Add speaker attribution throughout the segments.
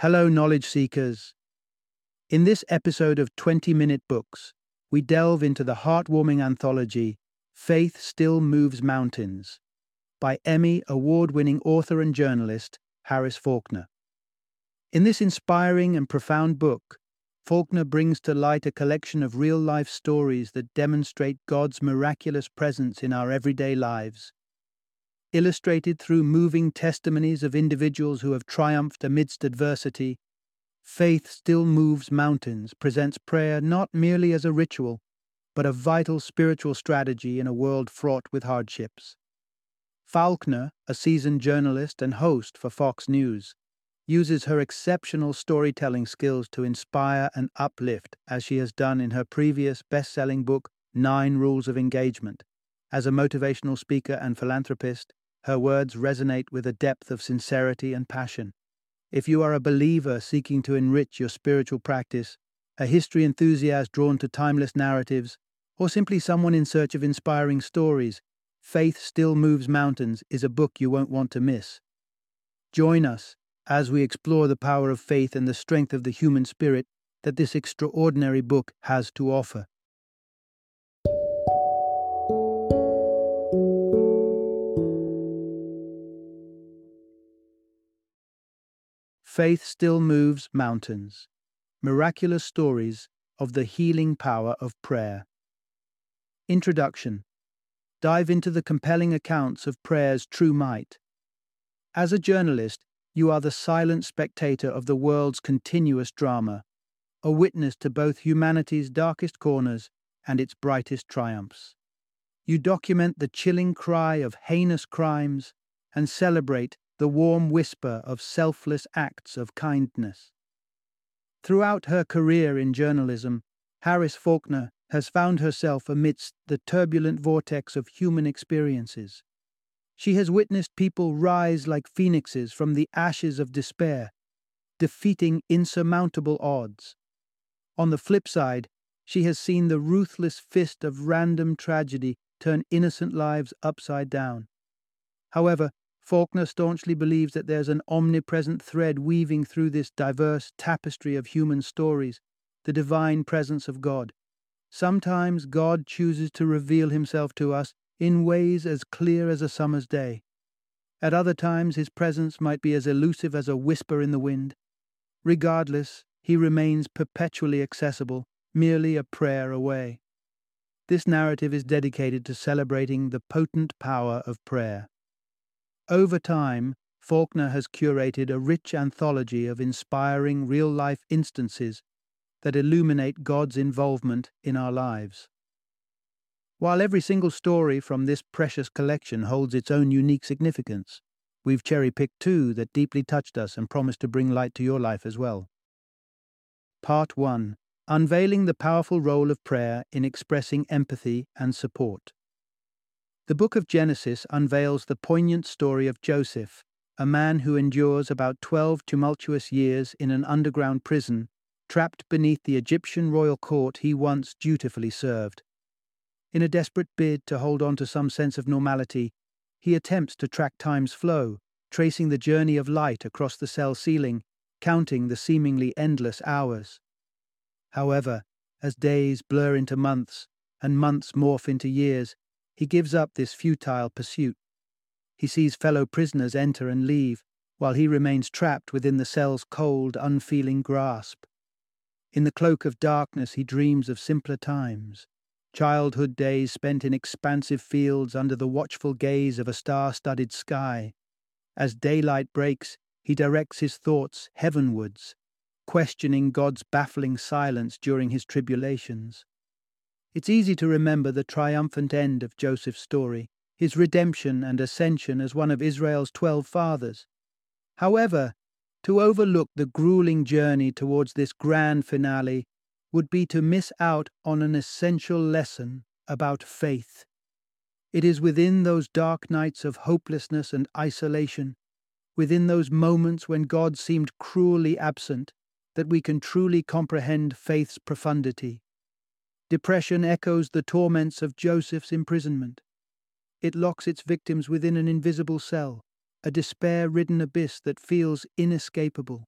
Speaker 1: Hello, knowledge seekers. In this episode of 20 Minute Books, we delve into the heartwarming anthology Faith Still Moves Mountains by Emmy award winning author and journalist Harris Faulkner. In this inspiring and profound book, Faulkner brings to light a collection of real life stories that demonstrate God's miraculous presence in our everyday lives. Illustrated through moving testimonies of individuals who have triumphed amidst adversity, Faith Still Moves Mountains presents prayer not merely as a ritual, but a vital spiritual strategy in a world fraught with hardships. Faulkner, a seasoned journalist and host for Fox News, uses her exceptional storytelling skills to inspire and uplift, as she has done in her previous best selling book, Nine Rules of Engagement. As a motivational speaker and philanthropist, her words resonate with a depth of sincerity and passion. If you are a believer seeking to enrich your spiritual practice, a history enthusiast drawn to timeless narratives, or simply someone in search of inspiring stories, Faith Still Moves Mountains is a book you won't want to miss. Join us as we explore the power of faith and the strength of the human spirit that this extraordinary book has to offer. Faith Still Moves Mountains Miraculous Stories of the Healing Power of Prayer. Introduction Dive into the compelling accounts of prayer's true might. As a journalist, you are the silent spectator of the world's continuous drama, a witness to both humanity's darkest corners and its brightest triumphs. You document the chilling cry of heinous crimes and celebrate the warm whisper of selfless acts of kindness. Throughout her career in journalism, Harris Faulkner has found herself amidst the turbulent vortex of human experiences. She has witnessed people rise like phoenixes from the ashes of despair, defeating insurmountable odds. On the flip side, she has seen the ruthless fist of random tragedy turn innocent lives upside down. However, Faulkner staunchly believes that there's an omnipresent thread weaving through this diverse tapestry of human stories, the divine presence of God. Sometimes God chooses to reveal himself to us in ways as clear as a summer's day. At other times, his presence might be as elusive as a whisper in the wind. Regardless, he remains perpetually accessible, merely a prayer away. This narrative is dedicated to celebrating the potent power of prayer. Over time, Faulkner has curated a rich anthology of inspiring real life instances that illuminate God's involvement in our lives. While every single story from this precious collection holds its own unique significance, we've cherry picked two that deeply touched us and promise to bring light to your life as well. Part 1 Unveiling the Powerful Role of Prayer in Expressing Empathy and Support. The book of Genesis unveils the poignant story of Joseph, a man who endures about 12 tumultuous years in an underground prison, trapped beneath the Egyptian royal court he once dutifully served. In a desperate bid to hold on to some sense of normality, he attempts to track time's flow, tracing the journey of light across the cell ceiling, counting the seemingly endless hours. However, as days blur into months, and months morph into years, he gives up this futile pursuit. He sees fellow prisoners enter and leave, while he remains trapped within the cell's cold, unfeeling grasp. In the cloak of darkness, he dreams of simpler times, childhood days spent in expansive fields under the watchful gaze of a star studded sky. As daylight breaks, he directs his thoughts heavenwards, questioning God's baffling silence during his tribulations. It's easy to remember the triumphant end of Joseph's story, his redemption and ascension as one of Israel's twelve fathers. However, to overlook the grueling journey towards this grand finale would be to miss out on an essential lesson about faith. It is within those dark nights of hopelessness and isolation, within those moments when God seemed cruelly absent, that we can truly comprehend faith's profundity. Depression echoes the torments of Joseph's imprisonment. It locks its victims within an invisible cell, a despair ridden abyss that feels inescapable.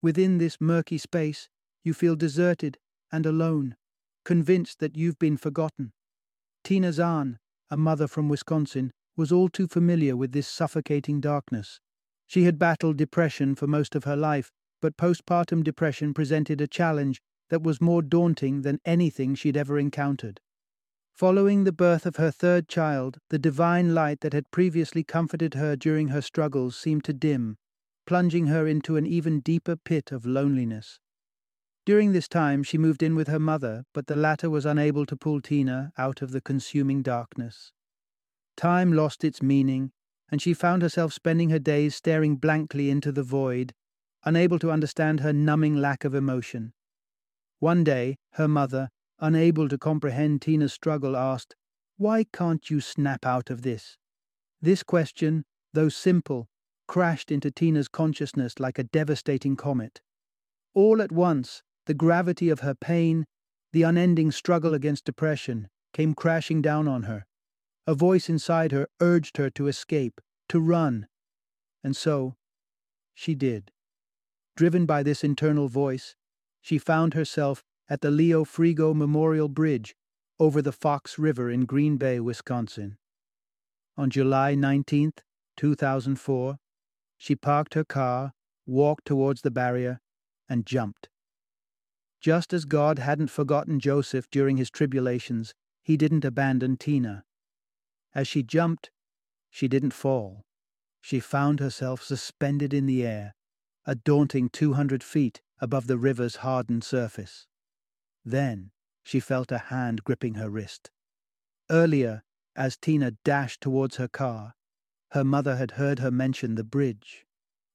Speaker 1: Within this murky space, you feel deserted and alone, convinced that you've been forgotten. Tina Zahn, a mother from Wisconsin, was all too familiar with this suffocating darkness. She had battled depression for most of her life, but postpartum depression presented a challenge that was more daunting than anything she'd ever encountered. Following the birth of her third child, the divine light that had previously comforted her during her struggles seemed to dim, plunging her into an even deeper pit of loneliness. During this time, she moved in with her mother, but the latter was unable to pull Tina out of the consuming darkness. Time lost its meaning, and she found herself spending her days staring blankly into the void, unable to understand her numbing lack of emotion. One day, her mother, unable to comprehend Tina's struggle, asked, Why can't you snap out of this? This question, though simple, crashed into Tina's consciousness like a devastating comet. All at once, the gravity of her pain, the unending struggle against depression, came crashing down on her. A voice inside her urged her to escape, to run. And so, she did. Driven by this internal voice, she found herself at the Leo Frigo Memorial Bridge over the Fox River in Green Bay, Wisconsin. On July 19, 2004, she parked her car, walked towards the barrier, and jumped. Just as God hadn't forgotten Joseph during his tribulations, he didn't abandon Tina. As she jumped, she didn't fall. She found herself suspended in the air, a daunting 200 feet above the river's hardened surface. Then she felt a hand gripping her wrist. Earlier, as Tina dashed towards her car, her mother had heard her mention the bridge.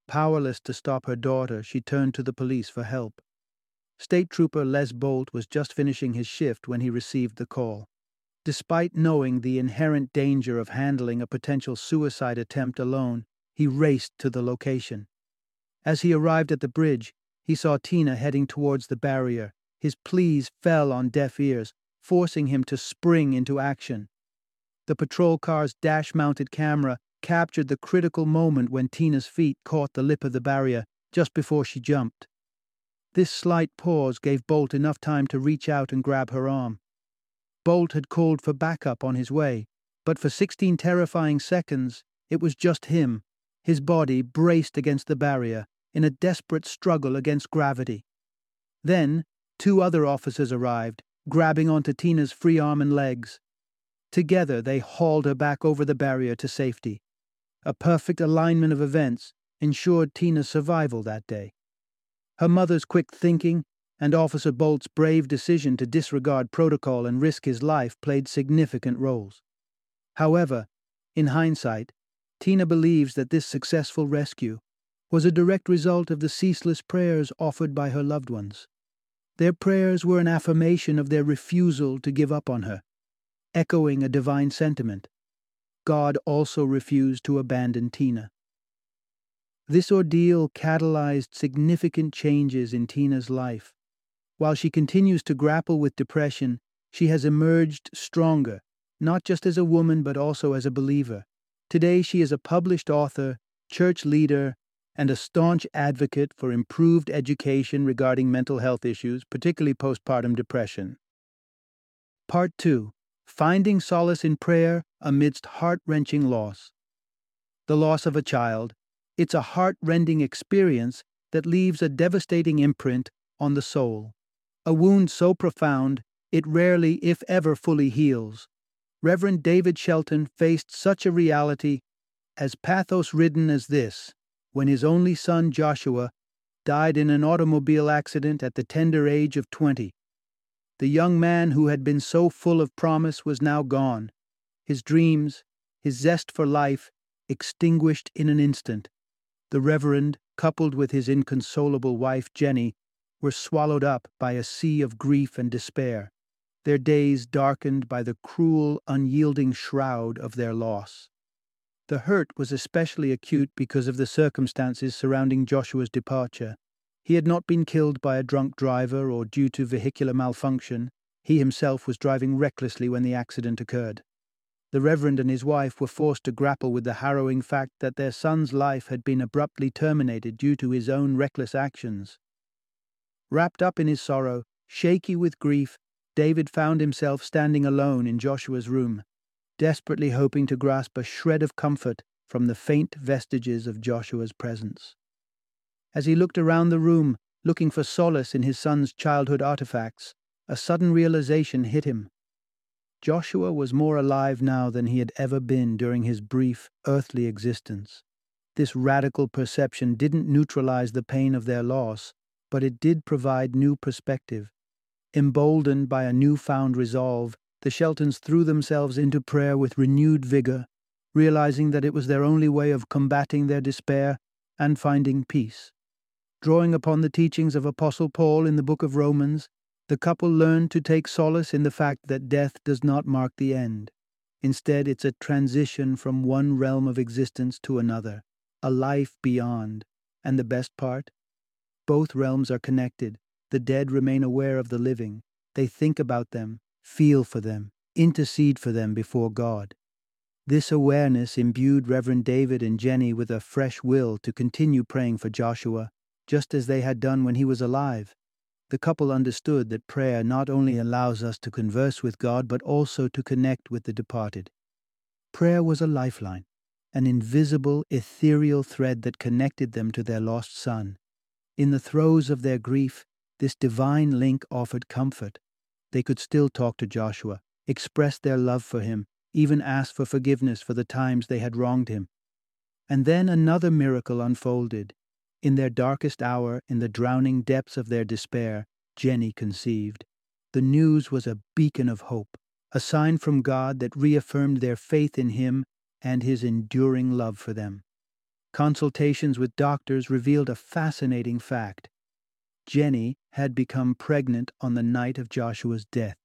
Speaker 1: Powerless to stop her daughter, she turned to the police for help. State Trooper Les Bolt was just finishing his shift when he received the call. Despite knowing the inherent danger of handling a potential suicide attempt alone, he raced to the location. As he arrived at the bridge, he saw Tina heading towards the barrier. His pleas fell on deaf ears, forcing him to spring into action. The patrol car's dash mounted camera captured the critical moment when Tina's feet caught the lip of the barrier just before she jumped. This slight pause gave Bolt enough time to reach out and grab her arm. Bolt had called for backup on his way, but for 16 terrifying seconds, it was just him, his body braced against the barrier in a desperate struggle against gravity. Then, two other officers arrived, grabbing onto Tina's free arm and legs. Together, they hauled her back over the barrier to safety. A perfect alignment of events ensured Tina's survival that day. Her mother's quick thinking and Officer Bolt's brave decision to disregard protocol and risk his life played significant roles. However, in hindsight, Tina believes that this successful rescue was a direct result of the ceaseless prayers offered by her loved ones. Their prayers were an affirmation of their refusal to give up on her, echoing a divine sentiment. God also refused to abandon Tina. This ordeal catalyzed significant changes in Tina's life. While she continues to grapple with depression, she has emerged stronger, not just as a woman but also as a believer. Today, she is a published author, church leader, and a staunch advocate for improved education regarding mental health issues, particularly postpartum depression. Part 2 Finding Solace in Prayer Amidst Heart Wrenching Loss. The loss of a child, it's a heart rending experience that leaves a devastating imprint on the soul. A wound so profound, it rarely, if ever, fully heals. Reverend David Shelton faced such a reality as pathos ridden as this when his only son Joshua died in an automobile accident at the tender age of 20. The young man who had been so full of promise was now gone, his dreams, his zest for life, extinguished in an instant. The Reverend, coupled with his inconsolable wife Jenny, were swallowed up by a sea of grief and despair, their days darkened by the cruel, unyielding shroud of their loss. The hurt was especially acute because of the circumstances surrounding Joshua's departure. He had not been killed by a drunk driver or due to vehicular malfunction. He himself was driving recklessly when the accident occurred. the Reverend and his wife were forced to grapple with the harrowing fact that their son's life had been abruptly terminated due to his own reckless actions. Wrapped up in his sorrow, shaky with grief, David found himself standing alone in Joshua's room, desperately hoping to grasp a shred of comfort from the faint vestiges of Joshua's presence. As he looked around the room, looking for solace in his son's childhood artifacts, a sudden realization hit him. Joshua was more alive now than he had ever been during his brief, earthly existence. This radical perception didn't neutralize the pain of their loss, but it did provide new perspective. Emboldened by a newfound resolve, the Sheltons threw themselves into prayer with renewed vigor, realizing that it was their only way of combating their despair and finding peace. Drawing upon the teachings of Apostle Paul in the book of Romans, the couple learned to take solace in the fact that death does not mark the end. Instead, it's a transition from one realm of existence to another, a life beyond. And the best part? Both realms are connected. The dead remain aware of the living. They think about them, feel for them, intercede for them before God. This awareness imbued Reverend David and Jenny with a fresh will to continue praying for Joshua, just as they had done when he was alive. The couple understood that prayer not only allows us to converse with God, but also to connect with the departed. Prayer was a lifeline, an invisible, ethereal thread that connected them to their lost son. In the throes of their grief, this divine link offered comfort. They could still talk to Joshua, express their love for him, even ask for forgiveness for the times they had wronged him. And then another miracle unfolded. In their darkest hour, in the drowning depths of their despair, Jenny conceived. The news was a beacon of hope, a sign from God that reaffirmed their faith in Him and His enduring love for them. Consultations with doctors revealed a fascinating fact. Jenny had become pregnant on the night of Joshua's death.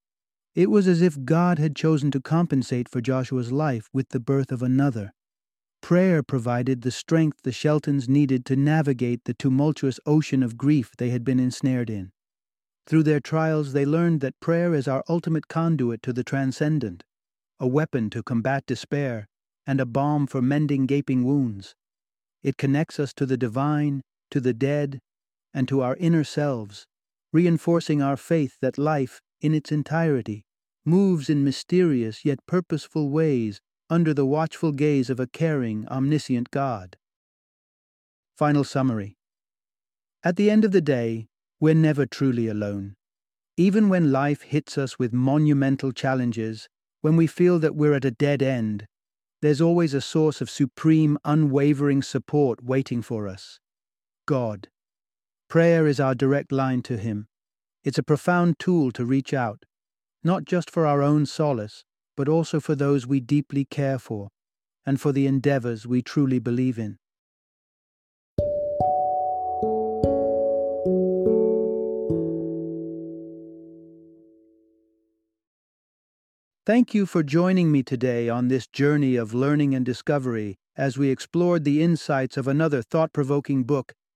Speaker 1: It was as if God had chosen to compensate for Joshua's life with the birth of another. Prayer provided the strength the Sheltons needed to navigate the tumultuous ocean of grief they had been ensnared in. Through their trials, they learned that prayer is our ultimate conduit to the transcendent, a weapon to combat despair, and a balm for mending gaping wounds. It connects us to the divine, to the dead, and to our inner selves, reinforcing our faith that life, in its entirety, moves in mysterious yet purposeful ways under the watchful gaze of a caring, omniscient God. Final summary At the end of the day, we're never truly alone. Even when life hits us with monumental challenges, when we feel that we're at a dead end, there's always a source of supreme, unwavering support waiting for us God. Prayer is our direct line to Him. It's a profound tool to reach out, not just for our own solace, but also for those we deeply care for and for the endeavors we truly believe in. Thank you for joining me today on this journey of learning and discovery as we explored the insights of another thought provoking book